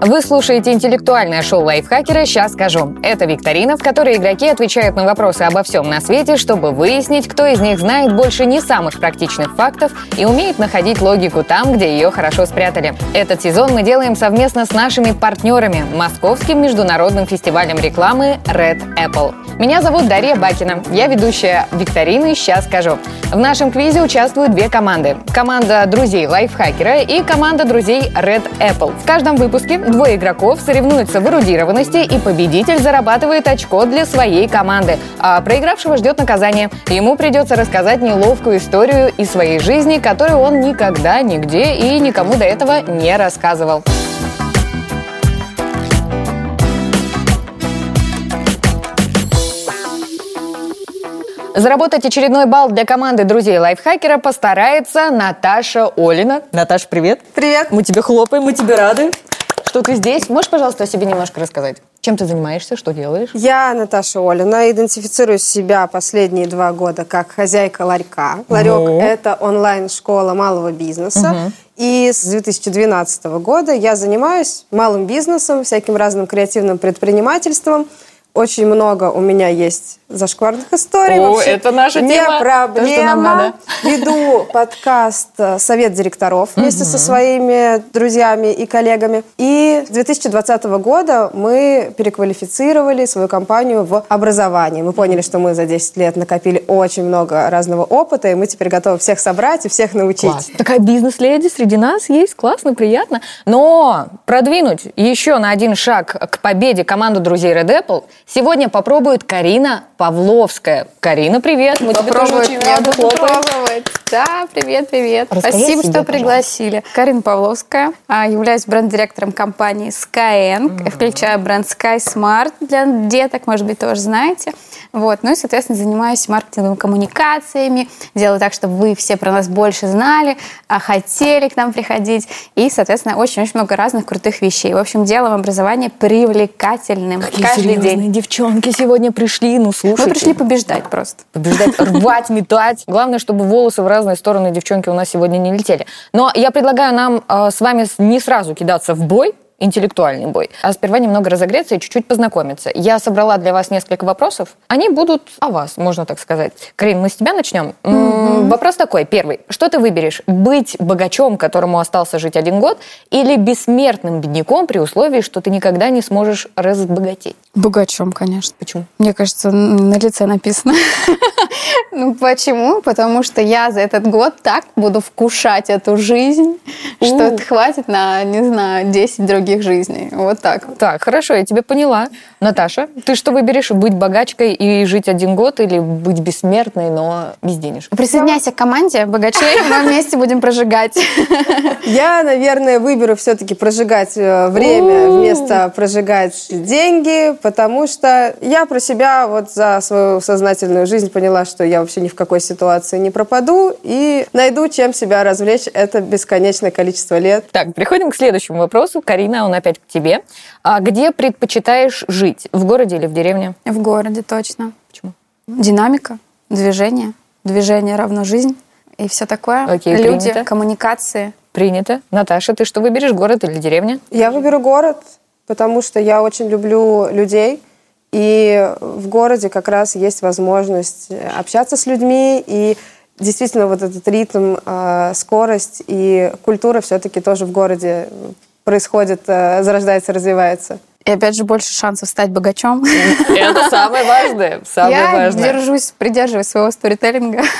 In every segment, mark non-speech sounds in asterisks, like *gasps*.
Вы слушаете интеллектуальное шоу лайфхакера «Сейчас скажу». Это викторина, в которой игроки отвечают на вопросы обо всем на свете, чтобы выяснить, кто из них знает больше не самых практичных фактов и умеет находить логику там, где ее хорошо спрятали. Этот сезон мы делаем совместно с нашими партнерами – Московским международным фестивалем рекламы Red Apple. Меня зовут Дарья Бакина. Я ведущая викторины «Сейчас скажу». В нашем квизе участвуют две команды. Команда друзей лайфхакера и команда друзей Red Apple. В каждом выпуске Двое игроков соревнуются в эрудированности, и победитель зарабатывает очко для своей команды. А проигравшего ждет наказание. Ему придется рассказать неловкую историю из своей жизни, которую он никогда, нигде и никому до этого не рассказывал. Заработать очередной балл для команды друзей лайфхакера постарается Наташа Олина. Наташа, привет. Привет. Мы тебе хлопаем, мы тебе рады что ты здесь. Можешь, пожалуйста, о себе немножко рассказать? Чем ты занимаешься, что делаешь? Я Наташа Олина, идентифицирую себя последние два года как хозяйка ларька. Ларек угу. – это онлайн-школа малого бизнеса. Угу. И с 2012 года я занимаюсь малым бизнесом, всяким разным креативным предпринимательством – очень много у меня есть зашкварных историй. О, Вообще, это наша не тема. проблема. То, Веду подкаст э, «Совет директоров» вместе со своими друзьями и коллегами. И с 2020 года мы переквалифицировали свою компанию в образование. Мы поняли, что мы за 10 лет накопили очень много разного опыта, и мы теперь готовы всех собрать и всех научить. Класс. Такая бизнес-леди среди нас есть. Классно, приятно. Но продвинуть еще на один шаг к победе команду друзей Red Apple – Сегодня попробует Карина Павловская. Карина, привет. Мы тебе тоже очень рады попробовать. Да, привет, привет. Расскажи Спасибо, себе, что пригласили. Карина Павловская. А, являюсь бренд-директором компании Skyeng. Mm-hmm. Включаю бренд Sky Smart для деток, может быть, тоже знаете. Вот. Ну и, соответственно, занимаюсь маркетинговыми коммуникациями, делаю так, чтобы вы все про нас больше знали, а хотели к нам приходить. И, соответственно, очень-очень много разных крутых вещей. В общем, делаем образование привлекательным Какие каждый день. девчонки сегодня пришли, ну слушайте. Мы пришли побеждать просто. Побеждать, рвать, метать. Главное, чтобы волосы в разные стороны девчонки у нас сегодня не летели. Но я предлагаю нам э, с вами не сразу кидаться в бой, интеллектуальный бой, а сперва немного разогреться и чуть-чуть познакомиться. Я собрала для вас несколько вопросов. Они будут о вас, можно так сказать. Карин, мы с тебя начнем. Mm-hmm. Вопрос такой, первый. Что ты выберешь? Быть богачом, которому остался жить один год, или бессмертным бедняком при условии, что ты никогда не сможешь разбогатеть? Богачом, конечно. Почему? Мне кажется, на лице написано. *laughs* Почему? Потому что я за этот год так буду вкушать эту жизнь, что это хватит на, не знаю, 10 других жизней. Вот так. Так, хорошо, я тебя поняла. Наташа, ты что выберешь? Быть богачкой и жить один год или быть бессмертной, но без денег? Присоединяйся к команде богачей, мы *laughs* вместе будем прожигать. Я, наверное, выберу все-таки прожигать э, время вместо прожигать деньги, потому что я про себя вот за свою сознательную жизнь поняла, что я вообще ни в какой ситуации не пропаду и найду, чем себя развлечь это бесконечное количество лет. Так, переходим к следующему вопросу. Карина, он опять к тебе. А где предпочитаешь жить? В городе или в деревне? В городе, точно. Почему? Динамика, движение. Движение равно жизнь и все такое. Окей, Люди, принято. коммуникации. Принято. Наташа, ты что выберешь, город или деревня? Я выберу город, потому что я очень люблю людей. И в городе как раз есть возможность общаться с людьми и действительно вот этот ритм, э, скорость и культура все-таки тоже в городе происходит, э, зарождается, развивается. И опять же больше шансов стать богачом. *laughs* Это самое важное. Самое Я важное. держусь, придерживаюсь своего сторителлинга. *laughs*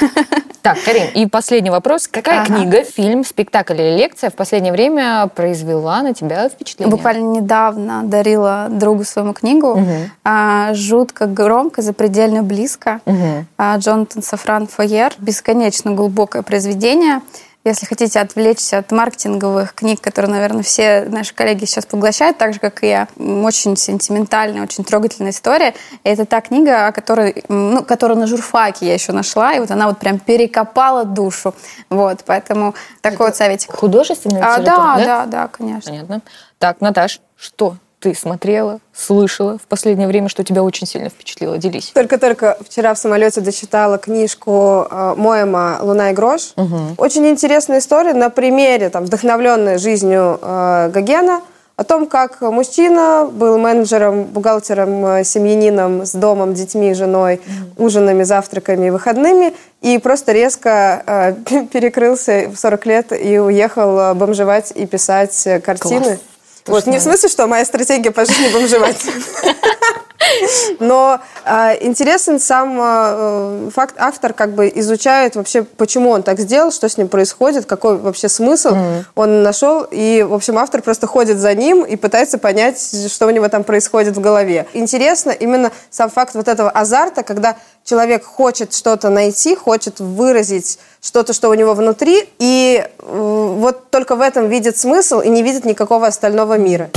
Так, Карин, и последний вопрос. Какая ага. книга, фильм, спектакль или лекция в последнее время произвела на тебя впечатление? Буквально недавно дарила другу своему книгу угу. а, «Жутко громко, запредельно близко». Угу. А, Джонатан Сафран Фойер. Бесконечно глубокое произведение – если хотите отвлечься от маркетинговых книг, которые, наверное, все наши коллеги сейчас поглощают, так же, как и я, очень сентиментальная, очень трогательная история. И это та книга, о которой, ну, которую на журфаке я еще нашла, и вот она вот прям перекопала душу. Вот, поэтому такой это вот советик. Художественная а, да, да, да, да, конечно. Понятно. Так, Наташ, что ты смотрела, слышала в последнее время, что тебя очень сильно впечатлило? Делись. Только-только вчера в самолете дочитала книжку э, Моэма «Луна и грош». Угу. Очень интересная история на примере, там, вдохновленная жизнью э, Гогена, о том, как мужчина был менеджером, бухгалтером, э, семьянином с домом, детьми, женой, ужинами, завтраками, выходными, и просто резко э, *laughs* перекрылся в 40 лет и уехал э, бомжевать и писать картины. Класс. Вот, не в смысле, что моя стратегия по жизни бомжевать. *laughs* Но э, интересен сам э, факт, автор как бы изучает вообще, почему он так сделал, что с ним происходит, какой вообще смысл mm-hmm. он нашел. И, в общем, автор просто ходит за ним и пытается понять, что у него там происходит в голове. Интересно именно сам факт вот этого азарта, когда человек хочет что-то найти, хочет выразить что-то, что у него внутри, и э, вот только в этом видит смысл и не видит никакого остального мира.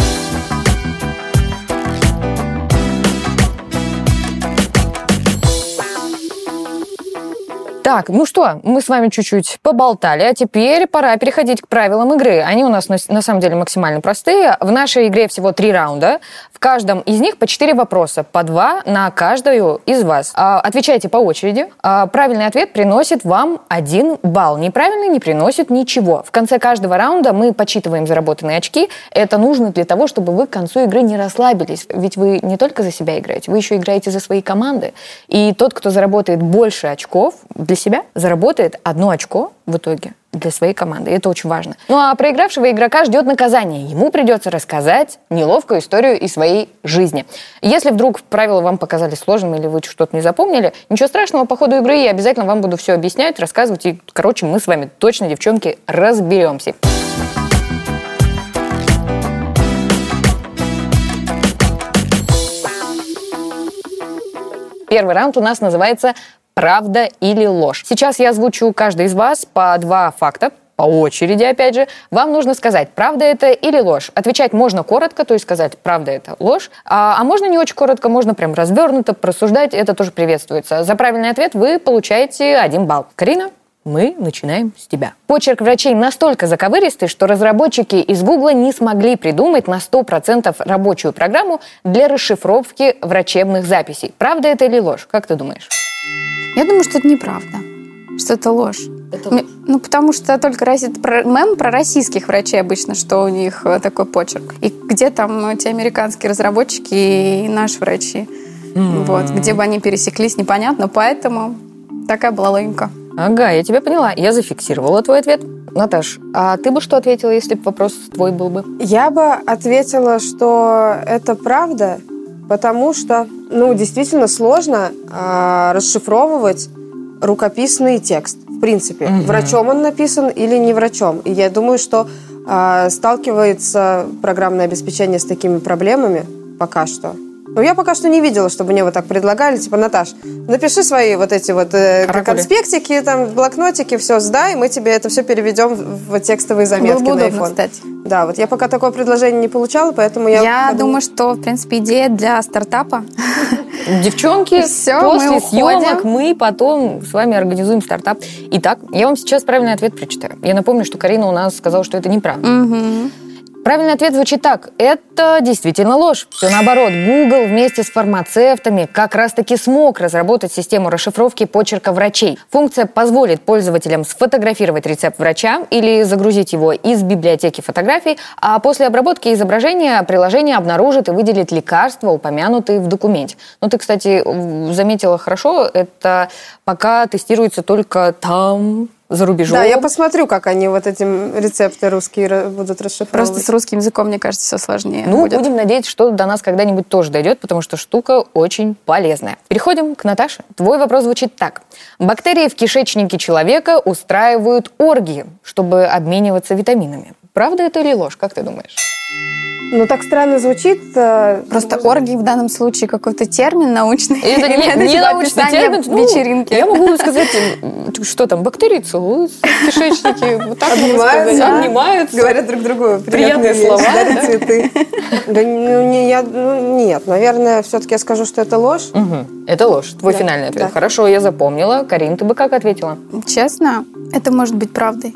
Так, ну что, мы с вами чуть-чуть поболтали, а теперь пора переходить к правилам игры. Они у нас на, на самом деле максимально простые. В нашей игре всего три раунда. Каждом из них по четыре вопроса, по два на каждую из вас. А, отвечайте по очереди. А, правильный ответ приносит вам один балл. Неправильный не приносит ничего. В конце каждого раунда мы подсчитываем заработанные очки. Это нужно для того, чтобы вы к концу игры не расслабились. Ведь вы не только за себя играете, вы еще играете за свои команды. И тот, кто заработает больше очков, для себя заработает одно очко в итоге для своей команды. И это очень важно. Ну а проигравшего игрока ждет наказание. Ему придется рассказать неловкую историю из своей жизни. Если вдруг правила вам показались сложными или вы что-то не запомнили, ничего страшного, по ходу игры я обязательно вам буду все объяснять, рассказывать. И, короче, мы с вами точно, девчонки, разберемся. Первый раунд у нас называется правда или ложь. Сейчас я озвучу каждый из вас по два факта, по очереди, опять же, вам нужно сказать, правда это или ложь. Отвечать можно коротко, то есть сказать, правда это ложь, а, а можно не очень коротко, можно прям развернуто просуждать, это тоже приветствуется. За правильный ответ вы получаете один балл. Карина, мы начинаем с тебя. Почерк врачей настолько заковыристый, что разработчики из Гугла не смогли придумать на 100% рабочую программу для расшифровки врачебных записей. Правда это или ложь? Как ты думаешь? Я думаю, что это неправда, что это ложь. Это... Ну, потому что только про, мем про российских врачей обычно, что у них э, такой почерк. И где там эти американские разработчики и наши врачи? Mm-hmm. Вот, где бы они пересеклись, непонятно, поэтому такая была логика. Ага, я тебя поняла. Я зафиксировала твой ответ. Наташ, а ты бы что ответила, если бы вопрос твой был бы? Я бы ответила, что это правда, потому что, ну, действительно сложно э, расшифровывать рукописный текст. В принципе, угу. врачом он написан или не врачом. И я думаю, что э, сталкивается программное обеспечение с такими проблемами пока что. Ну, я пока что не видела, чтобы мне вот так предлагали, типа, Наташ, напиши свои вот эти вот э, конспектики, там, блокнотики, все сдай, мы тебе это все переведем в текстовые заметки Было бы на удобно, iPhone. кстати. Да, вот я пока такое предложение не получала, поэтому я... Я подумала... думаю, что, в принципе, идея для стартапа. Девчонки, *laughs* все, после мы съемок мы потом с вами организуем стартап. Итак, я вам сейчас правильный ответ прочитаю. Я напомню, что Карина у нас сказала, что это неправда. Угу. Правильный ответ звучит так. Это действительно ложь. Все наоборот. Google вместе с фармацевтами как раз-таки смог разработать систему расшифровки почерка врачей. Функция позволит пользователям сфотографировать рецепт врача или загрузить его из библиотеки фотографий, а после обработки изображения приложение обнаружит и выделит лекарства, упомянутые в документе. Ну, ты, кстати, заметила хорошо, это пока тестируется только там, за рубежом. Да, я посмотрю, как они вот эти рецепты русские будут расшифровывать. Просто с русским языком, мне кажется, все сложнее Ну, будет. будем надеяться, что до нас когда-нибудь тоже дойдет, потому что штука очень полезная. Переходим к Наташе. Твой вопрос звучит так. Бактерии в кишечнике человека устраивают оргии, чтобы обмениваться витаминами. Правда это или ложь? Как ты думаешь? Ну, так странно звучит. Э, Просто может... оргии в данном случае какой-то термин научный. Это не, *laughs* не, не научный термин. Ну, вечеринки. Я могу сказать, что там, бактерии целуются в кишечнике. Вот так обнимаются, обнимаются. Говорят друг другу приятные слова. Дарят да? цветы. Да, ну, не, я, ну, нет, наверное, все-таки я скажу, что это ложь. Угу. Это ложь. Твой да. финальный ответ. Да. Хорошо, я запомнила. Карин, ты бы как ответила? Честно, это может быть правдой.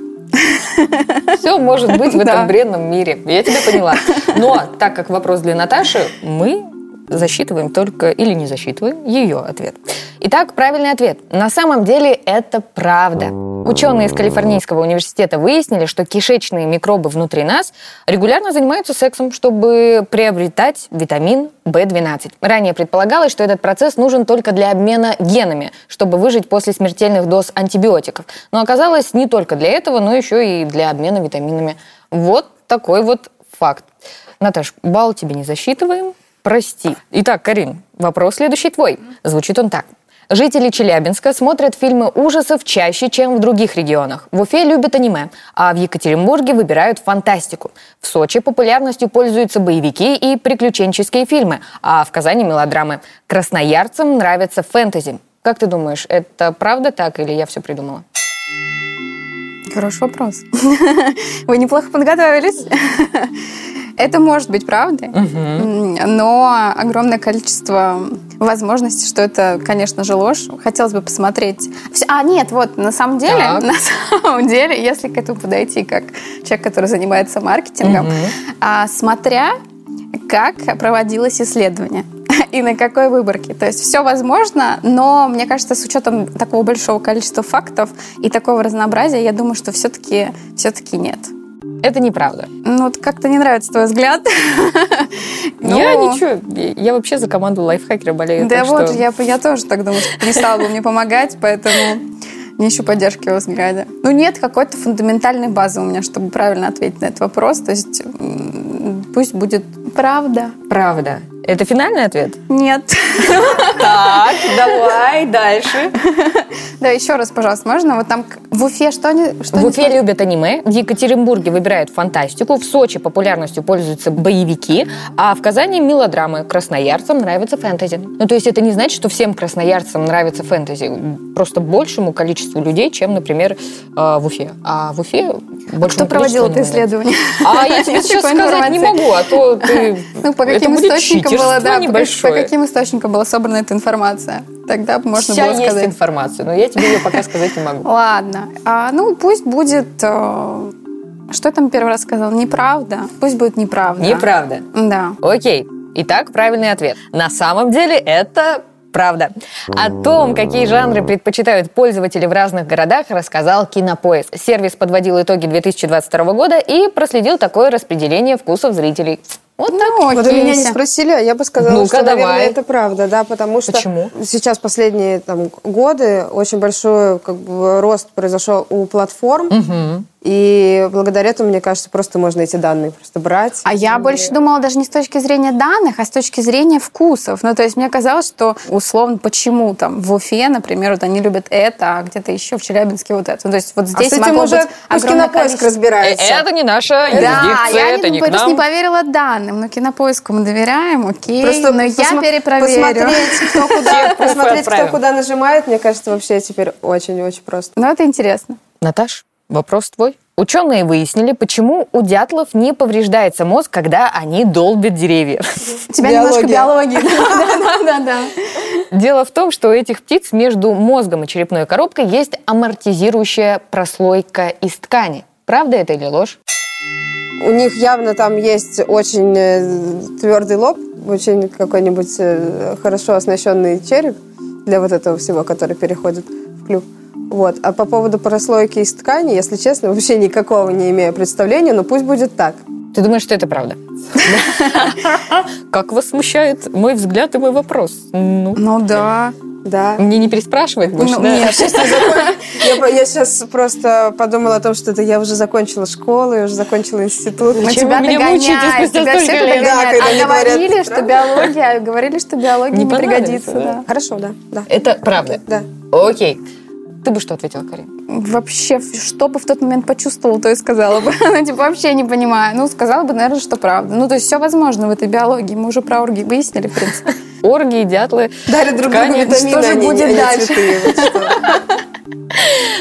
Все может быть в этом бренном мире. Я тебя поняла. Но так как вопрос для Наташи, мы засчитываем только или не засчитываем ее ответ. Итак, правильный ответ. На самом деле это правда. Ученые из Калифорнийского университета выяснили, что кишечные микробы внутри нас регулярно занимаются сексом, чтобы приобретать витамин В12. Ранее предполагалось, что этот процесс нужен только для обмена генами, чтобы выжить после смертельных доз антибиотиков. Но оказалось не только для этого, но еще и для обмена витаминами. Вот такой вот факт. Наташ, балл тебе не засчитываем. Прости. Итак, Карин, вопрос следующий твой. Звучит он так. Жители Челябинска смотрят фильмы ужасов чаще, чем в других регионах. В Уфе любят аниме, а в Екатеринбурге выбирают фантастику. В Сочи популярностью пользуются боевики и приключенческие фильмы, а в Казани мелодрамы. Красноярцам нравится фэнтези. Как ты думаешь, это правда так или я все придумала? Хороший вопрос. *laughs* Вы неплохо подготовились. *laughs* Это может быть правдой, но огромное количество возможностей, что это, конечно же, ложь. Хотелось бы посмотреть. А, нет, вот, на самом деле, так. *laughs* на самом деле, если к этому подойти как человек, который занимается маркетингом, а, смотря как проводилось исследование *laughs* и на какой выборке. То есть все возможно, но мне кажется, с учетом такого большого количества фактов и такого разнообразия, я думаю, что все-таки все-таки нет. Это неправда. Ну, вот как-то не нравится твой взгляд. *laughs* Я ничего, я вообще за команду лайфхакера болею. Да вот, я, я тоже так думаю, что не стала бы мне помогать, поэтому не ищу поддержки во взгляде. Ну, нет какой-то фундаментальной базы у меня, чтобы правильно ответить на этот вопрос. То есть пусть будет правда. Правда. Это финальный ответ? Нет. *laughs* Так, давай дальше. Да, еще раз, пожалуйста, можно? Вот там в Уфе что они... Что в Уфе любят аниме, в Екатеринбурге выбирают фантастику, в Сочи популярностью пользуются боевики, а в Казани мелодрамы. Красноярцам нравится фэнтези. Ну, то есть это не значит, что всем красноярцам нравится фэнтези. Просто большему количеству людей, чем, например, э, в Уфе. А в Уфе больше Кто проводил это исследование? А я тебе *laughs* сейчас сказать не могу, а то ты... *laughs* Ну, по каким источникам было, да, по каким источникам была собрана эта информация? Тогда можно Вся было сказать. есть информация, но я тебе ее пока сказать не могу. *laughs* Ладно. А, ну, пусть будет... Э, что там первый раз сказал? Неправда. Пусть будет неправда. Неправда? Да. Окей. Итак, правильный ответ. На самом деле это правда. О том, какие жанры предпочитают пользователи в разных городах, рассказал Кинопоиск. Сервис подводил итоги 2022 года и проследил такое распределение вкусов зрителей. Вот ну, так. Вот меня не спросили, а я бы сказала, ну что, давай. наверное, это правда, да, потому что Почему? сейчас последние там, годы очень большой как бы, рост произошел у платформ, угу. И благодаря этому, мне кажется, просто можно эти данные просто брать. А я больше думала даже не с точки зрения данных, а с точки зрения вкусов. Ну, то есть мне казалось, что условно почему там в Уфе, например, вот они любят это, а где-то еще в Челябинске вот это. Ну, то есть вот здесь а с этим уже пусть кинопоиск количество... разбирается. Э, это не наша юрисдикция, да, я это не, не к нам. не поверила данным, но кинопоиску мы доверяем, окей, просто но посма- я перепроверю. Посмотреть, кто *laughs* куда, посмотреть, кто куда нажимает, мне кажется, вообще теперь очень-очень просто. Ну, это интересно. Наташ, Вопрос твой. Ученые выяснили, почему у дятлов не повреждается мозг, когда они долбят деревья. У тебя немножко биологии. *laughs* Да-да-да. Дело в том, что у этих птиц между мозгом и черепной коробкой есть амортизирующая прослойка из ткани. Правда это или ложь? У них явно там есть очень э, твердый лоб, очень какой-нибудь э, хорошо оснащенный череп для вот этого всего, который переходит в клюв. Вот. А по поводу прослойки из ткани, если честно, вообще никакого не имею представления, но пусть будет так. Ты думаешь, что это правда? Как вас смущает мой взгляд и мой вопрос? Ну, ну да. Да. Мне не переспрашивать больше, ну, да? Нет, сейчас я, я сейчас просто подумала о том, что это я уже закончила школу, я уже закончила институт. Мы тебя меня догоняем, тебя все это догоняют. А говорили, что биология, говорили, что биология не пригодится. Хорошо, да. Это правда? Да. Окей. Ты бы что ответила, Карин? Вообще, что бы в тот момент почувствовала, то и сказала бы. *laughs* ну, типа, вообще не понимаю. Ну, сказала бы, наверное, что правда. Ну, то есть все возможно в этой биологии. Мы уже про оргии выяснили, в принципе. *laughs* Оргии, дятлы, Дали друг другу витамины, Что же будет дальше?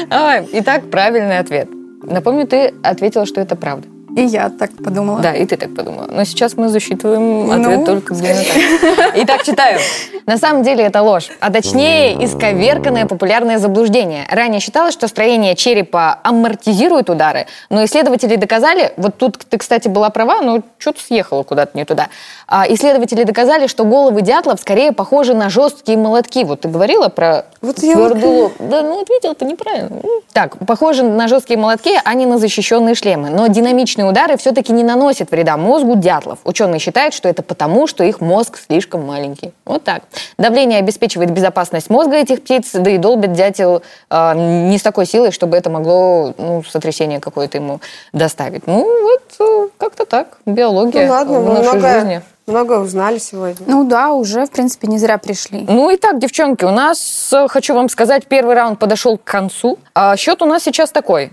*laughs* Итак, правильный ответ. Напомню, ты ответила, что это правда. И я так подумала. Да, и ты так подумала. Но сейчас мы засчитываем Ну, ответ только где так. Итак, читаю. На самом деле это ложь, а точнее исковерканное популярное заблуждение. Ранее считалось, что строение черепа амортизирует удары, но исследователи доказали, вот тут ты, кстати, была права, но что-то съехала куда-то не туда. А, исследователи доказали, что головы дятлов скорее похожи на жесткие молотки. Вот ты говорила про Вот я твердый лоб. Да, ну вот видел, это неправильно. Так, похожи на жесткие молотки, а не на защищенные шлемы. Но динамичные удары все-таки не наносят вреда мозгу дятлов. Ученые считают, что это потому, что их мозг слишком маленький. Вот так. Давление обеспечивает безопасность мозга этих птиц, да и долбит дятел э, не с такой силой, чтобы это могло ну, сотрясение какое-то ему доставить. Ну, вот э, как-то так. Биология Ну ладно, в нашей много, жизни. много узнали сегодня. Ну да, уже, в принципе, не зря пришли. Ну и так, девчонки, у нас, э, хочу вам сказать, первый раунд подошел к концу. А счет у нас сейчас такой.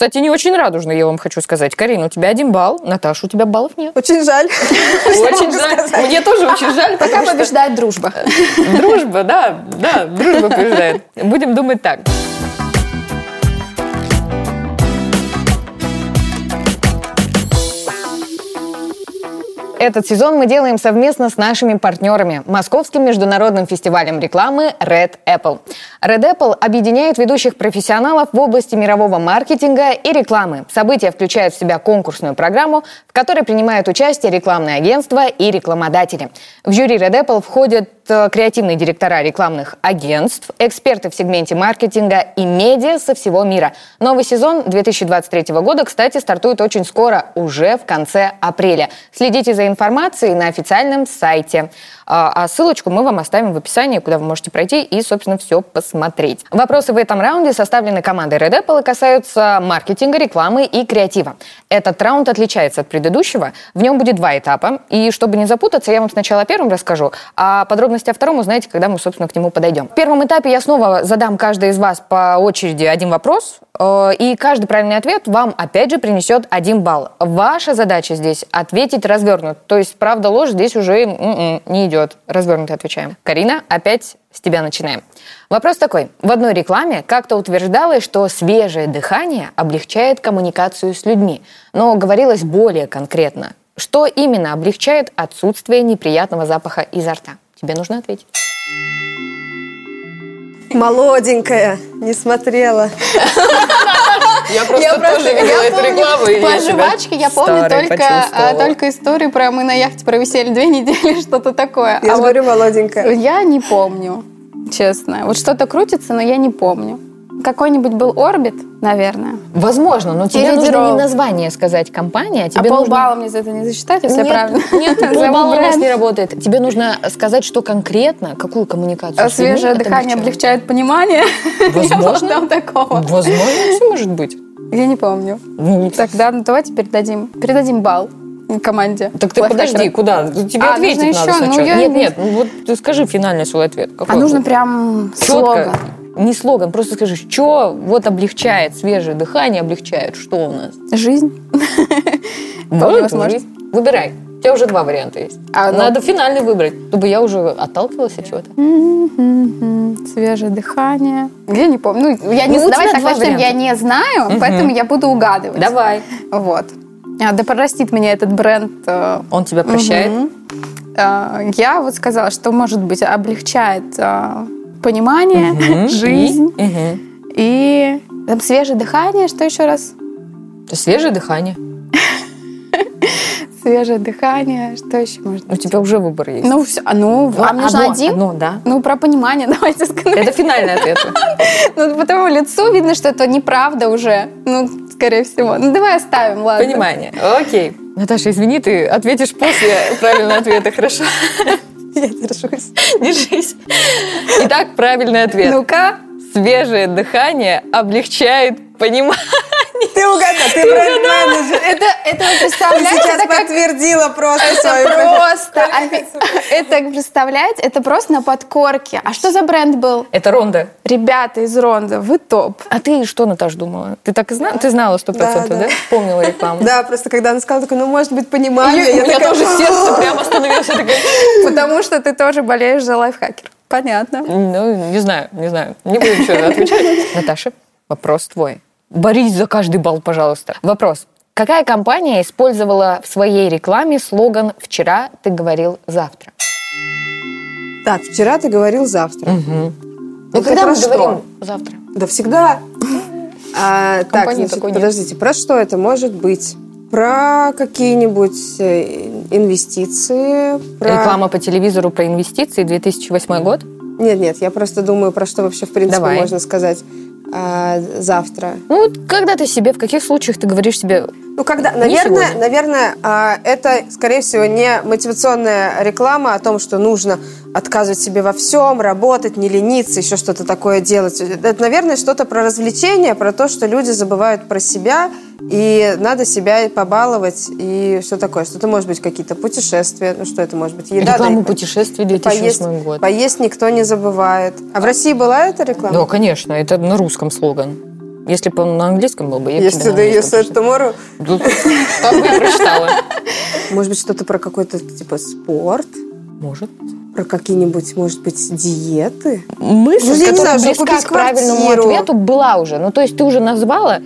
Кстати, не очень радужный, я вам хочу сказать. Карина, у тебя один балл, Наташа, у тебя баллов нет. Очень жаль. Очень жаль. Мне тоже очень жаль, Пока побеждает дружба. дружба, да, да, дружба побеждает. Будем думать так. Этот сезон мы делаем совместно с нашими партнерами – Московским международным фестивалем рекламы Red Apple. Red Apple объединяет ведущих профессионалов в области мирового маркетинга и рекламы. События включают в себя конкурсную программу, в которой принимают участие рекламные агентства и рекламодатели. В жюри Red Apple входят креативные директора рекламных агентств, эксперты в сегменте маркетинга и медиа со всего мира. Новый сезон 2023 года, кстати, стартует очень скоро, уже в конце апреля. Следите за информацией на официальном сайте. А а ссылочку мы вам оставим в описании, куда вы можете пройти и, собственно, все посмотреть. Вопросы в этом раунде составлены командой Red Apple и касаются маркетинга, рекламы и креатива. Этот раунд отличается от предыдущего. В нем будет два этапа. И чтобы не запутаться, я вам сначала о первом расскажу, а подробности о втором узнаете, когда мы, собственно, к нему подойдем. В первом этапе я снова задам каждой из вас по очереди один вопрос, э, и каждый правильный ответ вам, опять же, принесет один балл. Ваша задача здесь ответить развернут. То есть, правда, ложь здесь уже не идет. Развернуто отвечаем. Карина, опять с тебя начинаем. Вопрос такой. В одной рекламе как-то утверждалось, что свежее дыхание облегчает коммуникацию с людьми. Но говорилось более конкретно. Что именно облегчает отсутствие неприятного запаха изо рта? Тебе нужно ответить. Молоденькая, не смотрела. Я просто тоже видела эту рекламу. и По я жвачке я помню только, а, только историю про мы на яхте провисели две недели, *laughs* что-то такое. Я А же вот говорю, молоденькая. я не помню, честно. Вот что-то крутится, но я не помню. Какой-нибудь был орбит, наверное. Возможно, но тебе нужно не название сказать компания, а А тебе нужно... полбалла мне за это не засчитать, если я Нет, правильно *laughs* нет, полбалла у нас не работает. Тебе нужно сказать, что конкретно, какую коммуникацию. А Свежее дыхание облегчает понимание. *laughs* Возможно. Там такого. Возможно, все может быть. Я не помню. Ну, Тогда ну, давайте передадим, передадим балл команде. Так ты подожди, куда? Тебе А, ответить нужно надо еще? Ну, сначала. я нет, не- нет, ну вот ты скажи финальный свой ответ. А Какой нужно будет? прям Четко. слоган. Не слоган, просто скажи, что вот облегчает свежее дыхание, облегчает, что у нас? Жизнь. Вот, возможно. жизнь. Выбирай. У тебя уже два варианта есть. А, ну- Надо финальный выбрать, чтобы я уже отталкивалась от чего-то. Свежее дыхание. Я не помню. Ну, я не Ну, давай так. Я не знаю, поэтому я буду угадывать. Давай. Вот. А, да простит меня этот бренд. э, Он тебя прощает. Э, Я вот сказала, что, может быть, облегчает э, понимание, Мгм. *laughs* жизнь И? Мгм. и там, свежее дыхание. Что еще раз? То есть Свежее дыхание. *laughs* Свежее дыхание. Что еще может У тебя уже выбор есть. Ну, все. Ну, вам одно, нужно один? одно, да. Ну, про понимание *laughs* давайте скажем. Это финальный ответ. Ну, по твоему лицу видно, что это неправда уже. Ну, скорее всего. Ну, давай оставим, ладно. Понимание. Окей. Наташа, извини, ты ответишь после правильного ответа, хорошо? Я держусь. *laughs* Держись. Итак, правильный ответ. Ну-ка. Свежее дыхание облегчает понимание. *laughs* Ты угадала, ты бренд-менеджер. Это, это вы Ты представляете? сейчас это как- подтвердила просто это свою просто, а- это представляете, это просто на подкорке. А что за бренд был? Это Ронда. Ребята из Ронда, вы топ. А ты что, Наташ, думала? Ты так и знала? Ты знала сто процентов, Да, да? да. Помнила рекламу. Да, просто когда она сказала, такой, ну, может быть, понимание. У меня такая, тоже сердце прямо остановилось. я Потому что ты тоже болеешь за лайфхакер. Понятно. Ну, не знаю, не знаю. Не буду ничего отвечать. Наташа, вопрос твой. Борись за каждый балл, пожалуйста. Вопрос. Какая компания использовала в своей рекламе слоган «Вчера ты говорил завтра»? Так, вчера ты говорил завтра. Ну, Это когда про мы что? говорим завтра? Да всегда. А, так, значит, такой нет. подождите, про что это может быть? Про какие-нибудь э, инвестиции? Про... Реклама по телевизору про инвестиции 2008 год? Нет, нет, я просто думаю, про что вообще, в принципе, Давай. можно сказать а, завтра. Ну, вот когда ты себе, в каких случаях ты говоришь себе, Ну, когда, наверное, сегодня. наверное, а, это, скорее всего, не мотивационная реклама о том, что нужно отказывать себе во всем, работать, не лениться, еще что-то такое делать. Это, наверное, что-то про развлечение, про то, что люди забывают про себя, и надо себя побаловать, и что такое. Что-то может быть какие-то путешествия, ну что это может быть? Еда, рекламу да, путешествий поесть, 2008 год? поесть никто не забывает. А в России была эта реклама? Да, конечно, это на русском слоган. Если бы он на английском был бы, я бы Если на да английском если tomorrow, Так бы и прочитала. *laughs* может быть, что-то про какой-то типа спорт? Может. Про какие-нибудь, может быть, диеты? Мысль, Ну, я не которая знаю, что близка к правильному ответу, была уже. Ну, то есть ты уже назвала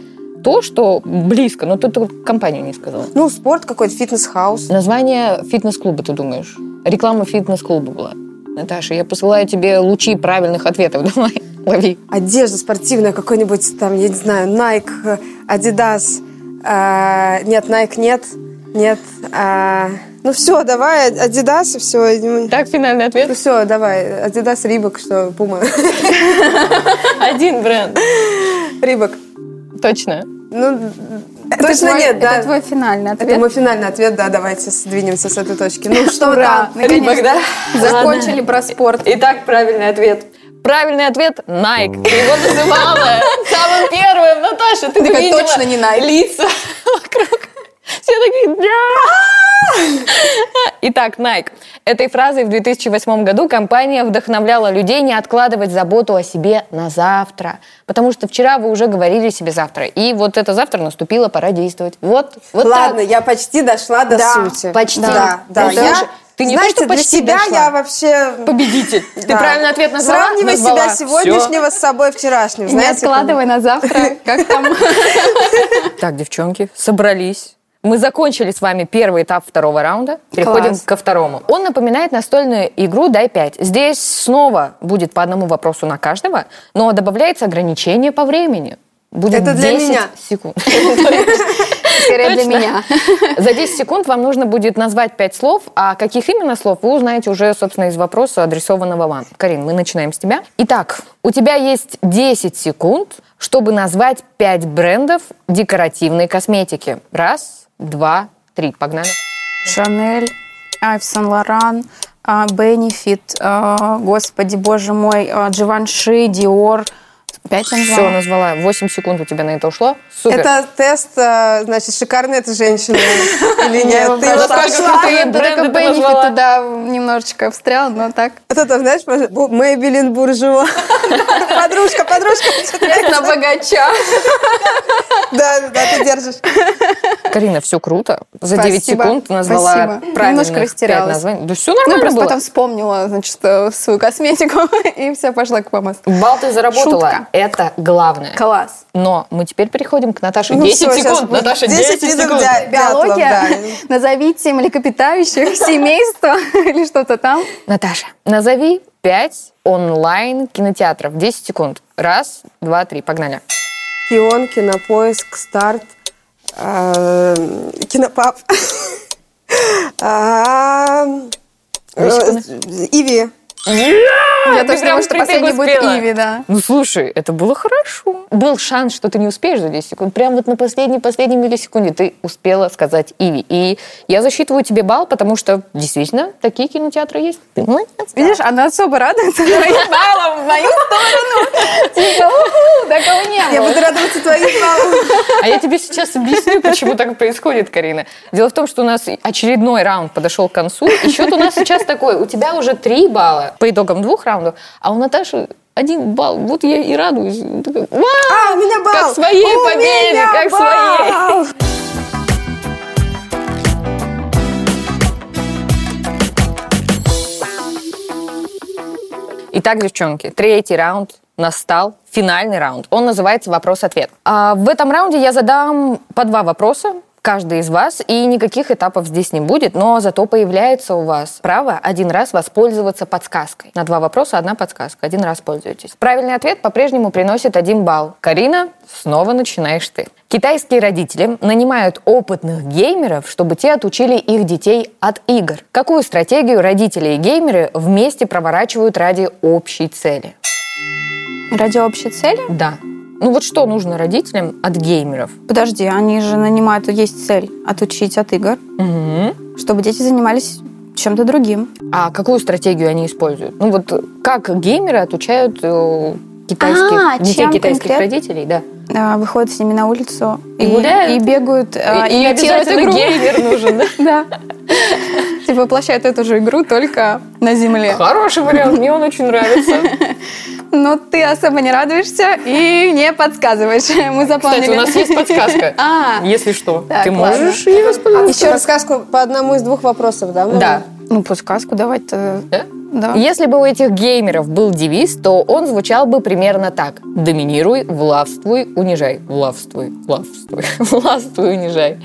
то, что близко, но только компанию не сказала. Ну, спорт какой-то, Fitness House. Название фитнес-клуба, ты думаешь? Реклама фитнес-клуба была. Наташа, я посылаю тебе лучи правильных ответов. *laughs* Давай, лови. Одежда спортивная, какой-нибудь там, я не знаю, Nike, Adidas. А, нет, Nike нет. Нет. а, ну все, давай, Adidas и все. Так, финальный ответ. все, давай, Adidas, Reebok, что, Puma. *laughs* Один бренд. Рибок. Точно. Ну, Это точно твой- нет, да. Это твой финальный Это ответ. мой финальный ответ, да, давайте сдвинемся с этой точки. Ну, *laughs* что Ура! там? Наконец-то закончили про спорт. Итак, правильный ответ. Правильный ответ – Nike. Ты его называла *laughs* самым первым. Наташа, ты бы Такая, видела точно не Nike. лица *laughs* вокруг. Все такие «Да!» Итак, Nike. Этой фразой в 2008 году компания вдохновляла людей не откладывать заботу о себе на завтра. Потому что вчера вы уже говорили себе завтра. И вот это завтра наступило, пора действовать. Вот, вот Ладно, так. я почти дошла до Да, сути. почти. Да, да. Это Я, уже- ты не то, знаете, что для себя дошла. я вообще... Победитель. *laughs* Ты да. правильный ответ назвала? Сравнивай Назвала. себя сегодняшнего с собой вчерашним. Не Знаете, откладывай на завтра, как там. *laughs* Так, девчонки, собрались. Мы закончили с вами первый этап второго раунда. Переходим Класс. ко второму. Он напоминает настольную игру «Дай 5». Здесь снова будет по одному вопросу на каждого, но добавляется ограничение по времени. Будет Это для 10 меня. секунд. *laughs* Скорее для меня. За 10 секунд вам нужно будет назвать 5 слов, а каких именно слов вы узнаете уже, собственно, из вопроса, адресованного вам. Карин, мы начинаем с тебя. Итак, у тебя есть 10 секунд, чтобы назвать 5 брендов декоративной косметики. Раз, два, три. Погнали. Шанель, Ив Сен Лоран, Бенефит, а, господи, боже мой, а, Givenchy, Диор. Пять я Все, назвала. назвала. 8 секунд у тебя на это ушло. Супер. Это тест, э, значит, шикарная эта женщина или нет? Ты его прошла. ты Бенефит назвала. туда немножечко встрял, но так. Это, знаешь, Мэйбелин Буржуа. Подружка, подружка. На богача. Да, да, да, ты держишь. Карина, все круто. За 9 Спасибо. секунд назвала правильных Немножко 5 растерялась. Да все Ну, нормально просто было. потом вспомнила, значит, э, свою косметику, *laughs* и все, пошла к помосту. Бал ты заработала. Это главное. Класс. Но мы теперь переходим к Наташе. Ну 10 всё, щас секунд, Наташа, 10 10, видов секунд. дятлов, Биология. да. *laughs* Назовите млекопитающих, *laughs* семейство *laughs* или что-то там. Наташа, назови 5 онлайн кинотеатров. 10 секунд. Раз, два, три. Погнали. Кион, Кинопоиск, Старт, э, Кинопап. А, э, Иви. Я тоже думала, что последний будет. Иви, да. Ну, слушай, это было хорошо. Был шанс, что ты не успеешь за 10 секунд. Прям вот на последней-последней миллисекунде ты успела сказать Иви. И я засчитываю тебе балл, потому что действительно такие кинотеатры есть. Ты молодец. Видишь, она особо радуется моим баллом в мою сторону. Типа, уху, такого не Я буду радоваться твоим баллам. А я тебе сейчас объясню, почему так происходит, Карина. Дело в том, что у нас очередной раунд подошел к концу, и счет у нас сейчас такой. У тебя уже три балла по итогам двух раундов, а у Наташи один балл. Вот я и радуюсь. Такая! А, у меня балл. Как своей У победе, как своей. балл. Итак, девчонки, третий раунд настал, финальный раунд. Он называется «Вопрос-ответ». А в этом раунде я задам по два вопроса. Каждый из вас, и никаких этапов здесь не будет, но зато появляется у вас право один раз воспользоваться подсказкой. На два вопроса одна подсказка, один раз пользуйтесь. Правильный ответ по-прежнему приносит один балл. Карина, снова начинаешь ты. Китайские родители нанимают опытных геймеров, чтобы те отучили их детей от игр. Какую стратегию родители и геймеры вместе проворачивают ради общей цели? Ради общей цели? Да. Ну вот что нужно родителям от геймеров? Подожди, они же нанимают, есть цель отучить от игр, Угу. чтобы дети занимались чем-то другим. А какую стратегию они используют? Ну вот как геймеры отучают э, китайских, А, детей чем китайских конкретно? родителей, да. А, выходят с ними на улицу И гуляют? и бегают, а, и, и обязательно игру. геймер нужен, да? *laughs* Да. Типа воплощают эту же игру только на земле. Хороший вариант, мне он очень нравится. *laughs* Но ты особо не радуешься и не подсказываешь. Мы запомнили. Кстати, у нас есть подсказка. *laughs* А, Если что, Так, ты можешь ее воспользоваться. Еще рассказку по одному из двух вопросов, да? Да. ну подсказку давать-то. Да? Да. Если бы у этих геймеров был девиз, то он звучал бы примерно так. Доминируй, властвуй, унижай. Властвуй, властвуй, *laughs* властвуй, унижай.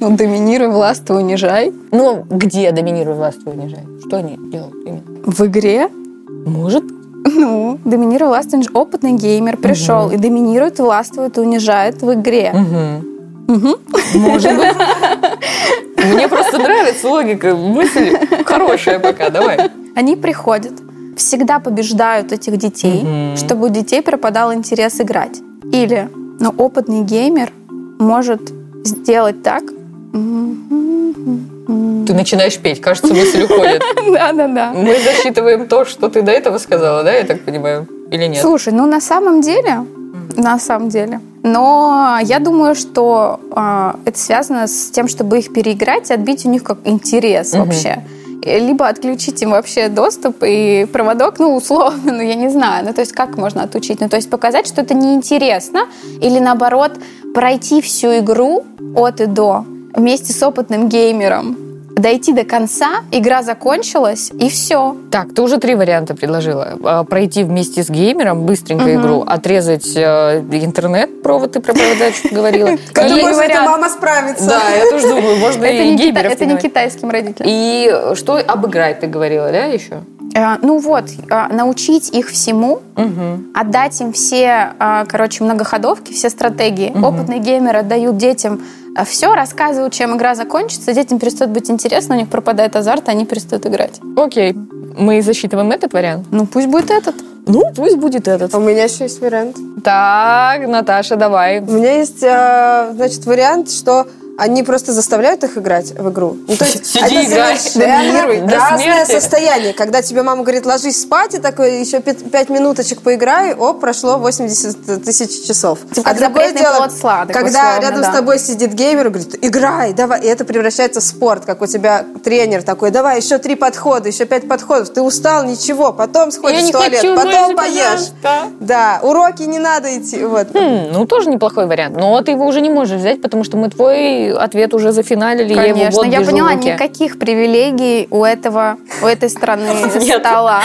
Ну, доминируй, властвуй, унижай. Ну, где доминируй, властвуй, унижай? Что они делают именно? В игре Может, Ну, доминирует властвует опытный геймер пришел и доминирует, властвует, унижает в игре. Может быть. *laughs* Мне просто нравится логика, мысль хорошая пока, давай. Они приходят, всегда побеждают этих детей, Мгм. чтобы у детей пропадал интерес играть. Или, ну, опытный геймер может сделать так. Ты начинаешь петь, кажется, мысль уходит. *laughs* Да-да-да. Мы засчитываем то, что ты до этого сказала, да, я так понимаю? Или нет? Слушай, ну на самом деле, на самом деле. Но я думаю, что а, это связано с тем, чтобы их переиграть и отбить у них как интерес Мгм. вообще. Либо отключить им вообще доступ и проводок, ну, условно, ну, я не знаю. Ну, то есть как можно отучить? Ну, то есть показать, что это неинтересно, или наоборот, пройти всю игру от и до вместе с опытным геймером, дойти до конца, игра закончилась, и все. Так, ты уже три варианта предложила. А, Пройти вместе с геймером быстренько Мгм. игру, отрезать э, интернет, провод ты про провода что-то говорила. Как И говорят- мама справится? Да, я тоже думаю, можно *laughs* Это и геймеров это не китайским родителям. И что обыграть, ты говорила, да, еще? Э, Ну вот, э, научить их всему, отдать им все, короче, многоходовки, все стратегии. Опытные геймеры отдают детям все, рассказывают, чем игра закончится, детям перестает быть интересно, у них пропадает азарт, и они перестают играть. Окей, мы засчитываем этот вариант? Ну пусть будет этот. Ну, пусть будет этот. У меня еще есть вариант. Так, Наташа, давай. У меня есть, э, значит, вариант, что они просто заставляют их играть в игру. Ну, то *laughs* есть Сиди, это играй, доминируй до разное состояние. Когда тебе мама говорит, ложись спать, и такой, еще пять, минуточек поиграй, оп, прошло 80 тысяч часов. Типа как запретный плод сладок, когда условно, рядом да. с тобой сидит геймер и говорит, играй, давай. И это превращается в спорт, как у тебя тренер такой, давай, еще три подхода, еще пять подходов. Ты устал, ничего, потом сходишь Я в туалет, хочу потом поешь. пожалуйста. Да, уроки не надо идти. Вот. Хм, ну, тоже неплохой вариант. Но ты его уже не можешь взять, потому что мы твой ответ уже зафиналили. я его Конечно, вот я поняла, никаких привилегий у этого, у этой стороны *laughs* Нет. стола.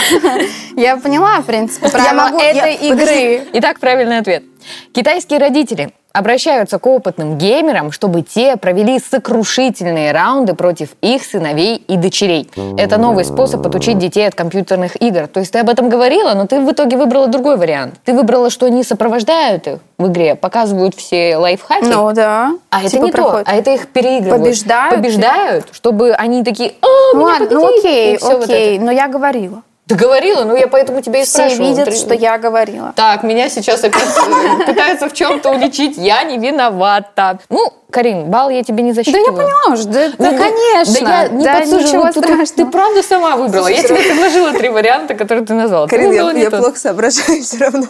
Я поняла, в принципе, правила этой игры. Итак, правильный ответ. Китайские родители обращаются к опытным геймерам, чтобы те провели сокрушительные раунды против их сыновей и дочерей. Это новый способ отучить детей от компьютерных игр. То есть ты об этом говорила, но ты в итоге выбрала другой вариант. Ты выбрала, что они сопровождают их в игре, показывают все лайфхаки. Ну да. А это Типа не проходит. то, а это их переигрывают. Побеждают? Побеждают, чтобы они такие, а, Ну меня ладно, ну победили», окей, вот окей, это. но я говорила. Ты говорила, ну я поэтому тебя и Все спрашивала. видят, Ты- что я говорила. Так, меня сейчас опять э, пытаются в чем-то уличить. Я не виновата. Ну, Карин, бал я тебе не Да засчитываю. я поняла уже, да, да, Ну, конечно. Да я не да Ну, тут страшного. Ты правда сама выбрала. Я тебе предложила три варианта, которые ты назвала. Ты Карин, я, не я тот. плохо соображаю *laughs* все равно.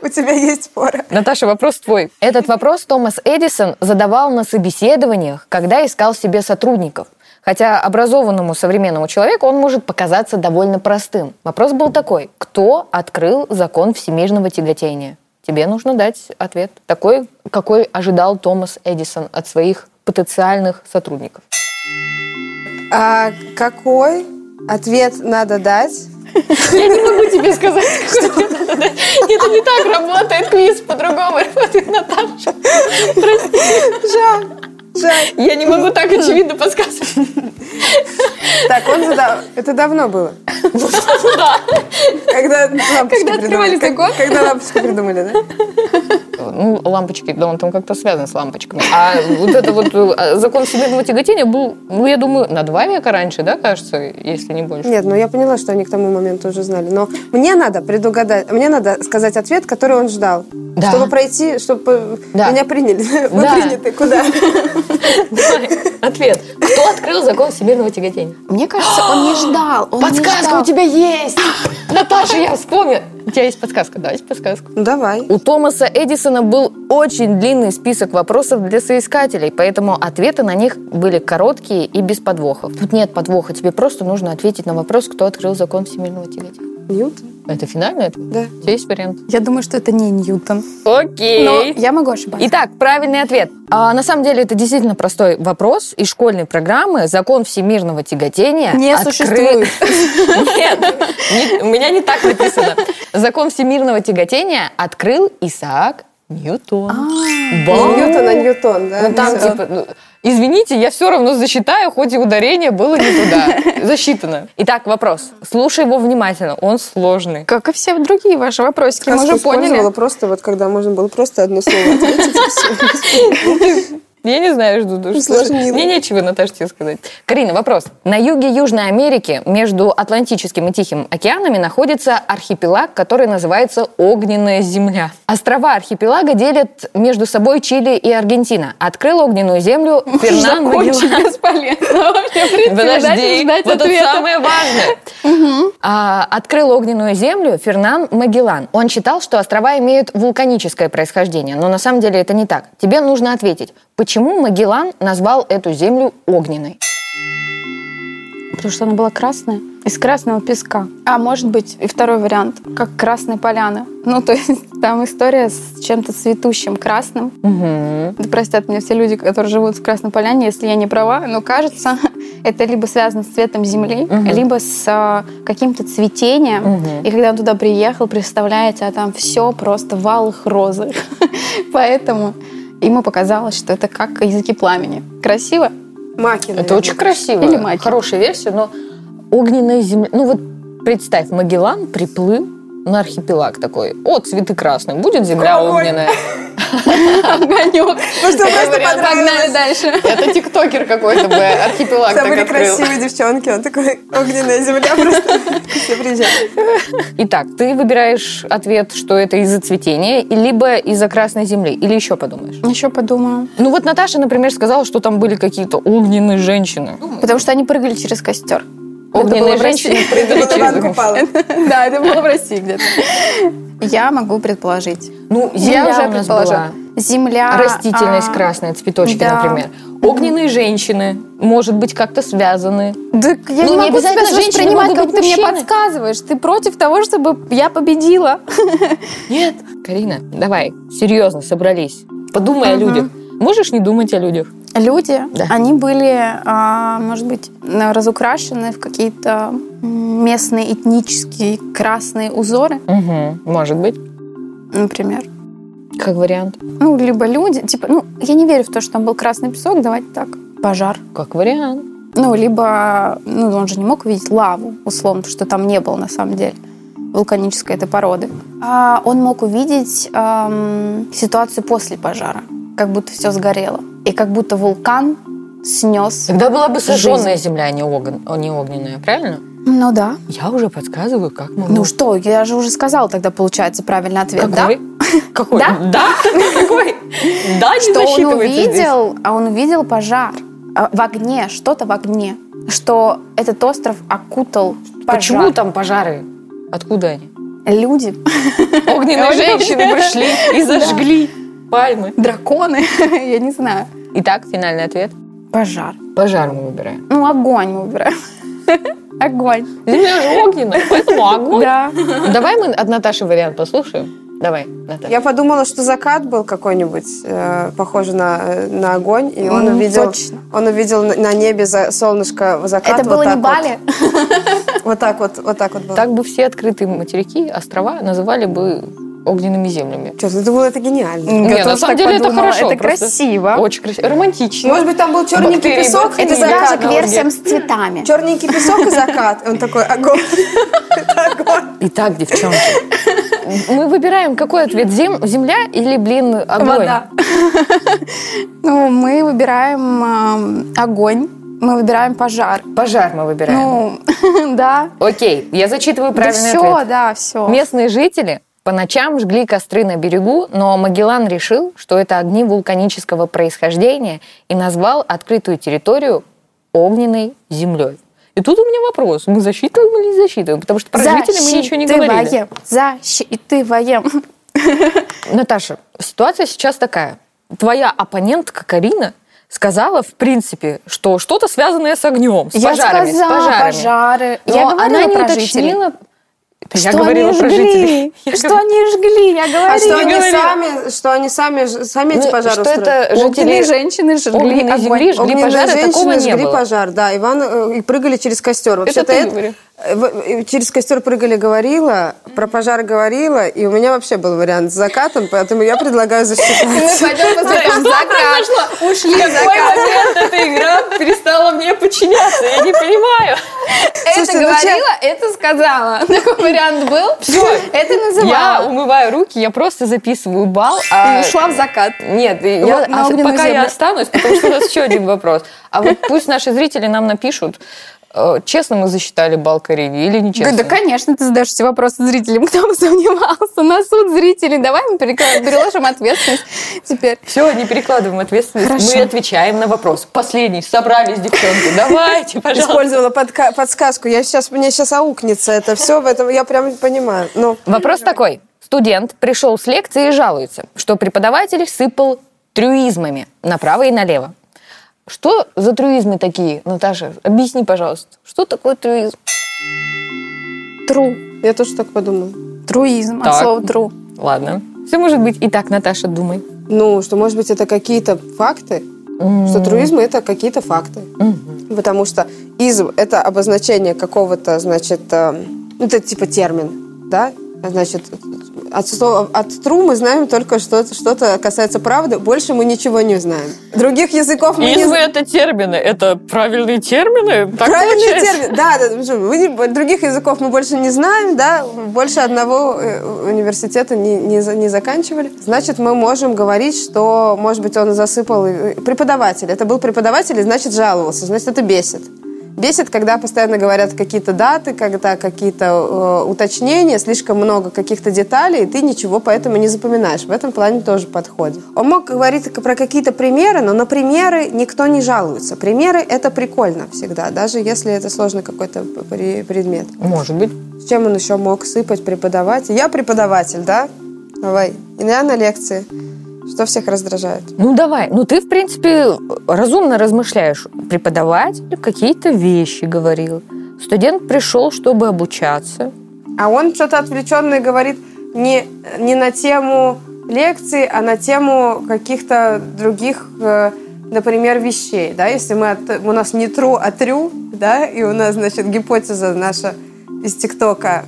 У тебя есть пора. Наташа, вопрос твой. Этот вопрос Томас Эдисон задавал на собеседованиях, когда искал себе сотрудников. Хотя образованному современному человеку он может показаться довольно простым. Вопрос был такой. Кто открыл закон всемирного тяготения? Тебе нужно дать ответ. Такой, какой ожидал Томас Эдисон от своих потенциальных сотрудников. А какой ответ надо дать? *laughs* Я не могу тебе сказать, какой ответ надо дать. Это не так работает квиз, по-другому работает Наташа. Жаль. Жаль. Я не могу так очевидно подсказывать. Так, он задал. Это давно было. Да. Когда лампочки Когда открывали закон? Когда лампочки придумали, да? Ну, лампочки, да, он там как-то связан с лампочками. А вот это вот э, закон всемирного тяготения был, ну, я думаю, на два века раньше, да, кажется, если не больше. Нет, ну я поняла, что они к тому моменту уже знали. Но мне надо предугадать, мне надо сказать ответ, который он ждал. Да. Чтобы пройти, чтобы Да. меня приняли. *laughs* Вы Да. приняты куда? Давай, Ответ. Кто открыл закон всемирного тяготения? Мне кажется, он не *gasps* ждал. Он не Подсказка ждал. у тебя есть! *gasps* Наташа, я вспомнила. У тебя есть подсказка, давайте подсказку. Давай. У Томаса Эдисона был очень длинный список вопросов для соискателей, поэтому ответы на них были короткие и без подвохов. Тут нет подвоха, тебе просто нужно ответить на вопрос, кто открыл закон всемирного тяготения. Ньютон? Это финальный ответ? Да. У тебя есть вариант? Я думаю, что это не Ньютон. Окей. Но я могу ошибаться. Итак, правильный ответ. А, на самом деле это действительно простой вопрос из школьной программы. Закон всемирного тяготения Не откры- существует. *laughs* Нет, не- у меня не так написано. Закон всемирного тяготения открыл Исаак Ньютон. Бам! Ньютон, а Ньютон, да? Ну, там типа, ну, извините, я все равно засчитаю, хоть и ударение было не туда. *laughs* Засчитано. Итак, вопрос. Слушай его внимательно, он сложный. Как и все другие ваши вопросики, мы уже поняли. просто вот, когда можно было просто одно слово ответить. *laughs* Я не знаю, жду. Усложнила. Мне нечего, Наташа, тебе сказать. Карина, вопрос. На юге Южной Америки между Атлантическим и Тихим океанами находится архипелаг, который называется Огненная земля. Острова архипелага делят между собой Чили и Аргентина. Открыл Огненную землю *laughs* Фернан Магеллан. бесполезно. Подожди, вот это самое важное. А, открыл огненную землю Фернан Магеллан. Он считал, что острова имеют вулканическое происхождение, но на самом деле это не так. Тебе нужно ответить, почему Магеллан назвал эту землю огненной? Потому что она была красная. Из красного песка. А может быть и второй вариант, как красная поляна. Ну, то есть там история с чем-то цветущим красным. Да простят меня все люди, которые живут в Красной Поляне, если я не права, но кажется, *laughs* это либо связано с цветом земли, либо с а, каким-то цветением. Мгм. И когда он туда приехал, представляете, а там все просто в алых розах. *laughs* Поэтому ему показалось, что это как языки пламени. Красиво? Маки, Это наверное. очень красиво. Или маки. Хорошая версия, но огненная земля... Ну вот представь, Магеллан приплыл на архипелаг такой. О, цветы красные, будет земля Огонь. огненная. *laughs* Огонек. Ну что, просто понравилось. дальше. Это тиктокер какой-то бы архипелаг Там так были открыл. красивые девчонки, он такой, огненная земля просто. Все приезжают. Итак, ты выбираешь ответ, что это из-за цветения, либо из-за красной земли, или еще подумаешь. Еще подумаю. Ну вот Наташа, например, сказала, что там были какие-то огненные женщины. Потому что они прыгали через костер. Огненные было в женщины. *laughs* Да, это было в России где-то. Я могу предположить. Ну, Я земля уже предположила. Земля. Растительность а, красная, цветочки, например. Огненные женщины, может быть, как-то связаны. Да я Ну, не не могу женщины, воспринимать, как ты мне подсказываешь. Ты против того, чтобы я победила. *laughs* Нет. Карина, давай, серьезно, собрались. Подумай о Мгм. людях. Можешь не думать о людях? Люди, Да. они были, а, может быть, разукрашены в какие-то местные этнические красные узоры, Угу, может быть. например. Как вариант. Ну, либо люди, типа, ну, я не верю в то, что там был красный песок, давайте так, пожар. Как вариант. Ну, либо, ну, он же не мог увидеть лаву, условно, что там не было на самом деле вулканической этой породы. А он мог увидеть ам, ситуацию после пожара, как будто все сгорело. И как будто вулкан снес. Тогда была бы сожженная земля, а не, а не огненная, правильно? Ну да. Я уже подсказываю, как мы Ну что, я же уже сказала тогда, получается, правильный ответ, Какой? *laughs* Какой? Да? Да? *laughs* Какой? Да, да? не Что он увидел, а он увидел пожар а, в огне, что-то в огне, что этот остров окутал пожар. Почему там пожары? Откуда они? Люди, Огненные *laughs* женщины пришли и зажгли пальмы. драконы, *laughs* я не знаю. Итак, финальный ответ. Пожар. Пожар мы выбираем. Ну, огонь мы выбираем. *laughs* Огонь. Земля же огненная, поэтому огонь. Да. Давай мы от Наташи вариант послушаем. Давай, Наташа. Я подумала, что закат был какой-нибудь, э, похожий на, э, на огонь, и он М, увидел, точно. он увидел на, небе за, солнышко закат. Это вот было не Бали? Вот, *laughs* вот так вот, вот так вот было. Так бы все открытые материки, острова называли бы огненными землями. Что, ты думала, это гениально? Не, Я на самом деле это подумала. хорошо. Это просто красиво. Очень красиво. Романтично. Может быть, там был черненький Бактерии, песок бактерии. и Это закат. даже к версиям с цветами. Черненький песок и закат. Он такой, огонь. *laughs* Это огонь. Итак, девчонки, мы выбираем какой ответ? Зем, земля или, блин, огонь? Вода. Ну, мы выбираем эм, огонь, мы выбираем пожар. Пожар мы выбираем. Ну, *laughs* да. Окей, я зачитываю Да правильный все, ответ. да, все. Местные жители по ночам жгли костры на берегу, но Магеллан решил, что это огни вулканического происхождения и назвал открытую территорию огненной землей. И тут у меня вопрос, мы засчитываем или не засчитываем? Потому что про жителей мы ничего не говорили. Засчитываем. *laughs* Наташа, ситуация сейчас такая. Твоя оппонентка Карина сказала, в принципе, что что-то связанное с огнем, с Я пожарами, сказала, с пожарами. пожары. Но Я говорила она не про жителей. Я что говорила они про жгли? жителей. *laughs* Я Что говорю- они жгли? Я говорила. А что они говорила. сами, что они сами, сами эти Ну, пожары что устроили? это жители Огненные женщины жгли огненной огонь. жгли Огненные пожар, женщины такого не жгли было. пожар, да. Иван э, и прыгали через костер. Вообще-то ты это- э, э, через костер прыгали говорила, про пожар говорила, и у меня вообще был вариант с закатом, поэтому я предлагаю *laughs* засчитать. пойдем посмотрим закат. Ушли В какой момент эта игра перестала мне подчиняться? Я не понимаю. *laughs* Это ну говорила, это сказала. *laughs* Такой вариант был. Всё. Это Я называла. умываю руки, я просто записываю бал. а- И ушла в закат. Нет, я, а пока я останусь, потому что у нас еще один вопрос. А вот пусть наши зрители нам напишут, честно мы засчитали бал Карине или Да, нечестно. да, конечно, ты задаешь эти вопросы зрителям, кто бы сомневался. На суд зрителей. Давай мы переложим ответственность теперь. Все, не перекладываем ответственность. Хорошо. Мы отвечаем на вопрос. Последний. Собрались, девчонки. Давайте, пожалуйста. Использовала подка- подсказку. Я сейчас, мне сейчас аукнется это все, в этом я прям понимаю. Ну, Вопрос такой. Студент пришел с лекции и жалуется, что преподаватель сыпал трюизмами направо и налево. Что за трюизмы такие, Наташа? Объясни, пожалуйста. Что такое трюизм? Тру. я тоже так подумала. Труизм. От Так. слова тру. Ладно. Все может быть. Итак, Наташа, думай. Ну, что, может быть, это какие-то факты, что труизм – это какие-то факты. Потому что изм – это обозначение какого-то, значит, э, ну, это типа термин, да? Значит, от, слова- от тру мы знаем только что-то, что-то касается правды, больше мы ничего не знаем. Других языков мы не Измы знаем. это термины. Это правильные термины? Так Правильный получается? термин. Да, да, мы не- других языков мы больше не знаем, да, больше одного э, университета не, не, не заканчивали. Значит, мы можем говорить, что, может быть, он засыпал преподаватель. Это был преподаватель, и значит, жаловался. Значит, это бесит. Бесит, когда постоянно говорят какие-то даты, когда какие-то э, уточнения, слишком много каких-то деталей, и ты ничего поэтому не запоминаешь. В этом плане тоже подходит. Он мог говорить про какие-то примеры, но на примеры никто не жалуется. Примеры — это прикольно всегда, даже если это сложный какой-то предмет. Может быть. С чем он еще мог сыпать преподаватель? Я преподаватель, да? Давай. И я на лекции. Что всех раздражает? Ну давай. Ну ты, в принципе, разумно размышляешь. Преподаватель какие-то вещи говорил. Студент пришел, чтобы обучаться. А он что-то отвлеченное говорит не, не на тему лекции, а на тему каких-то других, э, например, вещей. Да? Если мы от- у нас не тру, а трю, да, и у нас, значит, гипотеза наша из ТикТока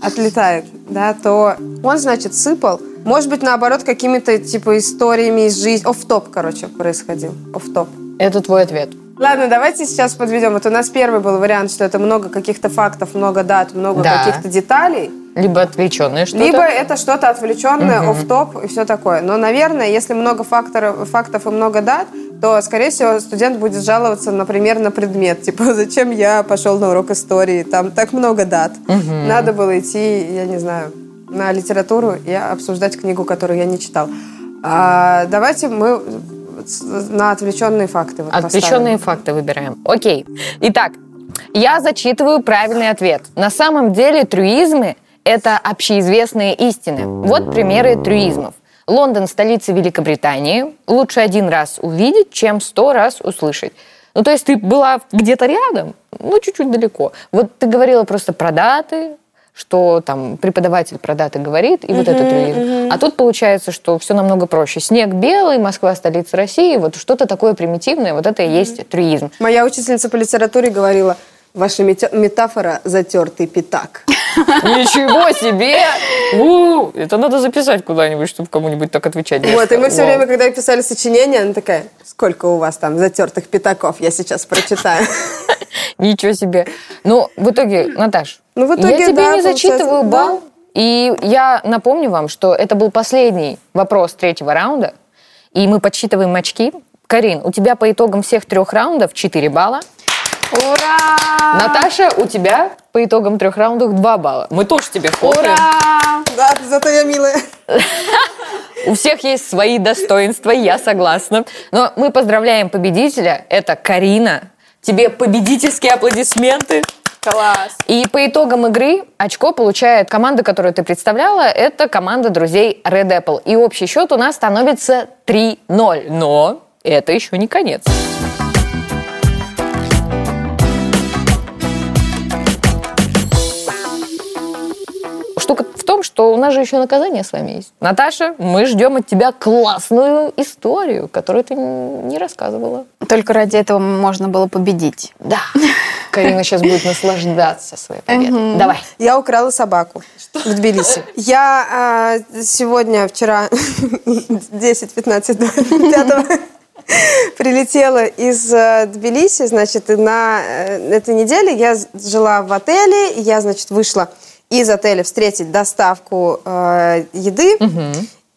отлетает, да, то он, значит, сыпал. Может быть, наоборот, какими-то, типа, историями из жизни. Оф-топ, короче, происходил. Оф-топ. Это твой ответ. Ладно, давайте сейчас подведем. Вот у нас первый был вариант, что это много каких-то фактов, много дат, много Да. каких-то деталей. Либо отвлеченное что-то. Либо это что-то отвлеченное, оф-топ и все такое. Но, наверное, если много факторов, фактов и много дат, то, скорее всего, студент будет жаловаться, например, на предмет. *laughs* Типа, зачем я пошел на урок истории? Там так много дат. Надо было идти, я не знаю, на литературу и обсуждать книгу, которую я не читал. А, давайте мы на отвлеченные факты вот Отвлеченные факты выбираем. Окей. Итак, я зачитываю правильный ответ. На самом деле трюизмы – это общеизвестные истины. Вот примеры трюизмов. Лондон – столица Великобритании. Лучше один раз увидеть, чем сто раз услышать. Ну, то есть ты была где-то рядом, ну, чуть-чуть далеко. Вот ты говорила просто про даты, что там преподаватель про даты говорит, и вот это трюизм. А тут получается, что все намного проще. Снег белый, Москва столица России, вот что-то такое примитивное, вот это и есть трюизм. Моя учительница по литературе говорила, ваша метафора – затертый пятак. Ничего себе! У, это надо записать куда-нибудь, чтобы кому-нибудь так отвечать. Вот, и мы все Вау. время, когда писали сочинение, она такая, сколько у вас там затертых пятаков, я сейчас прочитаю. Ничего себе. Ну, в итоге, Наташ, Ну, в итоге, я тебе да, не зачитываю балл. И я напомню вам, что это был последний вопрос третьего раунда. И мы подсчитываем очки. Карин, у тебя по итогам всех трех раундов 4 балла. Ура! Наташа, у тебя по итогам трех раундов 2 балла. Мы тоже тебе хлопаем. Ура! Да, зато я милая. У всех есть свои достоинства, я согласна. Но мы поздравляем победителя. Это Карина. Тебе победительские аплодисменты. Класс! И по итогам игры очко получает команда, которую ты представляла. Это команда друзей Red Apple. И общий счет у нас становится 3-0. Но это еще не конец. Том, что у нас же еще наказание с вами есть. Наташа, мы ждем от тебя классную историю, которую ты не рассказывала. Только ради этого можно было победить. Да. Карина сейчас будет наслаждаться своей победой. Давай. Я украла собаку в Тбилиси. Я а, сегодня, вчера, *laughs* 10-15 5 *laughs* *laughs* прилетела из э, Тбилиси, значит, и на э, этой неделе я жила в отеле, и я, значит, вышла из отеля встретить доставку э, еды.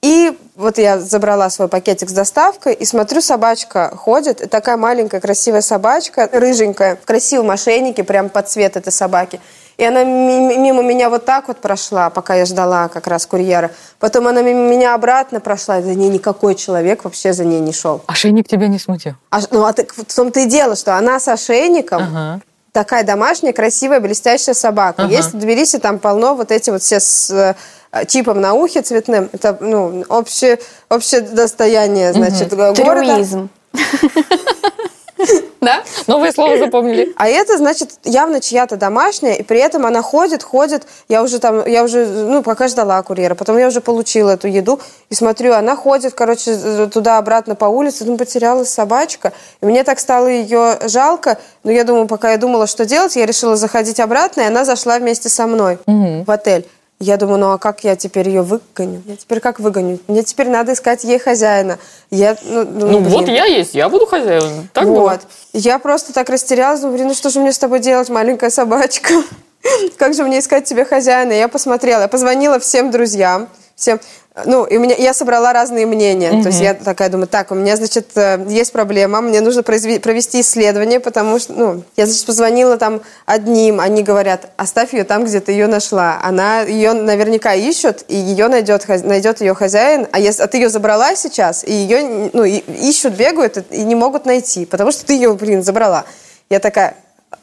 И вот я забрала свой пакетик с доставкой и смотрю, собачка ходит. И такая маленькая красивая собачка, рыженькая, в красивом ошейнике, прям под цвет этой собаки. И она ми- мимо меня вот так вот прошла, пока я ждала как раз курьера. Потом она мимо меня обратно прошла, и за ней никакой человек вообще за ней не шел. Ошейник тебя не смутил? А, ну, а так в том-то и дело, что она с ошейником, Ага. Такая домашняя, красивая, блестящая собака. Ага. Есть в Тбилиси там полно вот эти вот все с э, чипом на ухе цветным. Это ну, общее, общее достояние, значит, го- города. Трюизм. *laughs* Да? Новое слово запомнили. А это, значит, явно чья-то домашняя, и при этом она ходит, ходит. Я уже там, я уже, ну, пока ждала курьера, потом я уже получила эту еду, и смотрю, она ходит, короче, туда-обратно по улице, ну, потерялась собачка. И мне так стало ее жалко, но я думаю, пока я думала, что делать, я решила заходить обратно, и она зашла вместе со мной в отель. Я думаю, ну а как я теперь ее выгоню? Я теперь как выгоню? Мне теперь надо искать ей хозяина. Я, ну, думаю, Ну вот я есть, я буду хозяин. Так вот. было. Я просто так растерялась, думаю, блин, ну что же мне с тобой делать, маленькая собачка? *laughs* Как же мне искать тебе хозяина? Я посмотрела, я позвонила всем друзьям, всем, ну, и у меня, я собрала разные мнения. То есть я такая думаю, так, у меня, значит, э, есть проблема, мне нужно произве- провести исследование, потому что, ну, я, значит, позвонила там одним, они говорят, оставь ее там, где ты ее нашла. Она, ее наверняка ищут, и ее найдет, найдет ее хозяин, а, если, а ты ее забрала сейчас, и ее, ну, и- ищут, бегают, и- и не могут найти, потому что ты ее, блин, забрала. Я такая,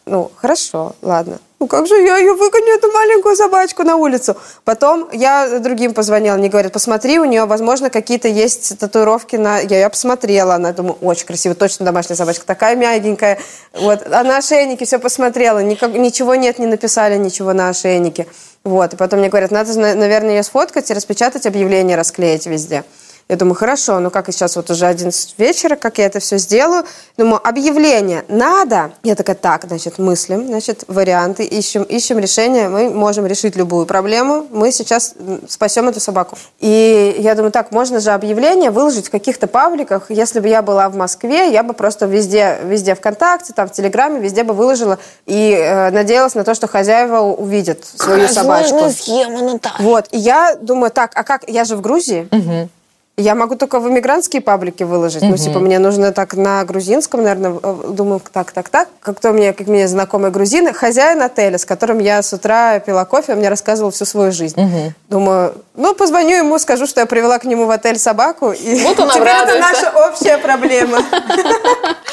ну, хорошо, ладно. Ну, как же я ее выгоню, эту маленькую собачку, на улицу? Потом я другим позвонила, мне говорят, посмотри, у нее, возможно, какие-то есть татуировки на... Я, я посмотрела, она, думаю, очень красиво, точно домашняя собачка, такая мягенькая. Вот, а на ошейнике все посмотрела, никак, ничего нет, не написали ничего на ошейнике. Вот, и потом мне говорят, надо, на- наверное, ее сфоткать и распечатать объявление, расклеить везде. Я думаю, хорошо, ну как и сейчас вот уже 11 вечера, как я это все сделаю. Думаю, объявление надо. Я такая, так, значит, мыслим, значит, варианты, ищем, ищем решение. Мы можем решить любую проблему. Мы сейчас спасем эту собаку. И я думаю, так, можно же объявление выложить в каких-то пабликах. Если бы я была в Москве, я бы просто везде, везде ВКонтакте, там в Телеграме, везде бы выложила и э, надеялась на то, что хозяева увидят свою собачку. схема, Наташа. Вот, и я думаю, так, а как, я же в Грузии, я могу только в иммигрантские паблики выложить. Ну, типа, мне нужно так на грузинском, наверное, в- думаю, так, так, так. Как-то мне, как мне знакомые грузины, хозяин отеля, с которым я с утра пила кофе, он мне рассказывал всю свою жизнь. Думаю, ну, позвоню ему, скажу, что я привела к нему в отель собаку. И Вот он теперь это наша общая проблема. *laughs*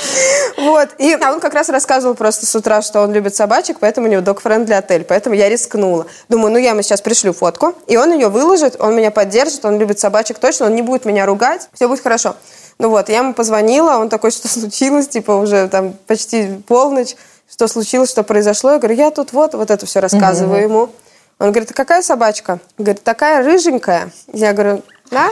Вот. И а он как раз рассказывал просто с утра, что он любит собачек, поэтому у него dog-friendly отель. Поэтому я рискнула. Думаю, ну я ему сейчас пришлю фотку, и он ее выложит, он меня поддержит, он любит собачек точно, он не будет меня ругать, все будет хорошо. Ну вот, я ему позвонила, он такой, что случилось, типа уже там почти полночь, что случилось, что произошло. Я говорю, я тут вот, вот это все рассказываю ему. Он говорит, а какая собачка? Говорит, такая рыженькая. Я говорю, да?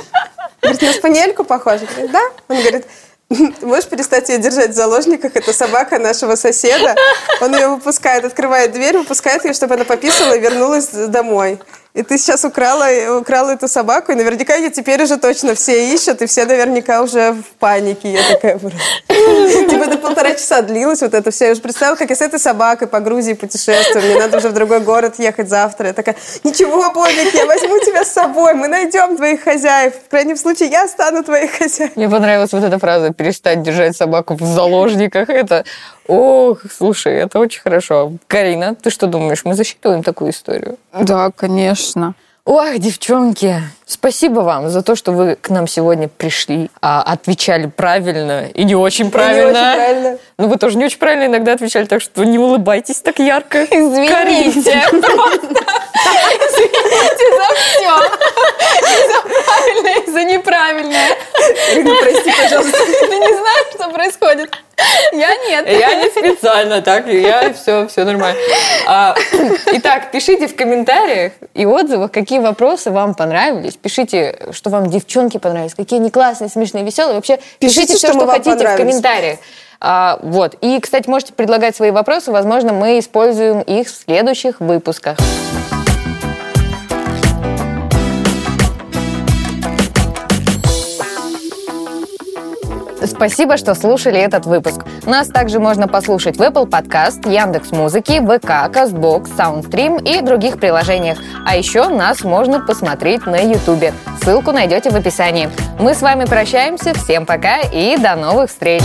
Говорит, на спаниельку похожа? Говорит, да. Он говорит, *laughs* Можешь перестать ее держать в заложниках? Это собака нашего соседа. Он ее выпускает, открывает дверь, выпускает ее, чтобы она пописала и вернулась домой. И ты сейчас украла, украла эту собаку, и наверняка ее теперь уже точно все ищут, и все наверняка уже в панике. Я такая *laughs* Типа это полтора часа длилось вот это все. Я уже представила, как я с этой собакой по Грузии путешествую. Мне надо уже в другой город ехать завтра. Я такая, ничего, Бобик, я возьму тебя с собой, мы найдем твоих хозяев. В крайнем случае, я стану твоей *laughs* хозяйкой. Мне понравилась вот эта фраза «перестать держать собаку в заложниках». Это, ох, слушай, это очень хорошо. Карина, ты что думаешь, мы засчитываем такую историю? Да, конечно. Ох, девчонки, спасибо вам за то, что вы к нам сегодня пришли, а, отвечали правильно и не очень правильно. Не очень правильно. Ну, вы тоже не очень правильно иногда отвечали, так что не улыбайтесь так ярко. Извините. *laughs* Извините за все. И за правильное, и за неправильное. Прости, пожалуйста. *laughs* Ты не знаешь, что происходит? Я нет. Я не специально, так, я все, все нормально. А, итак, пишите в комментариях и отзывах, какие вопросы вам понравились. Пишите, что вам девчонки понравились, какие они классные, смешные, веселые. Вообще, пишите, Пишите, все, что что хотите в комментариях. А, вот. И, кстати, можете предлагать свои вопросы. Возможно, мы используем их в следующих выпусках. Спасибо, что слушали этот выпуск. Нас также можно послушать в Apple Podcast, Яндекс Музыки, ВК, Казбокс, Soundstream и других приложениях. А еще нас можно посмотреть на YouTube. Ссылку найдете в описании. Мы с вами прощаемся. Всем пока и до новых встреч!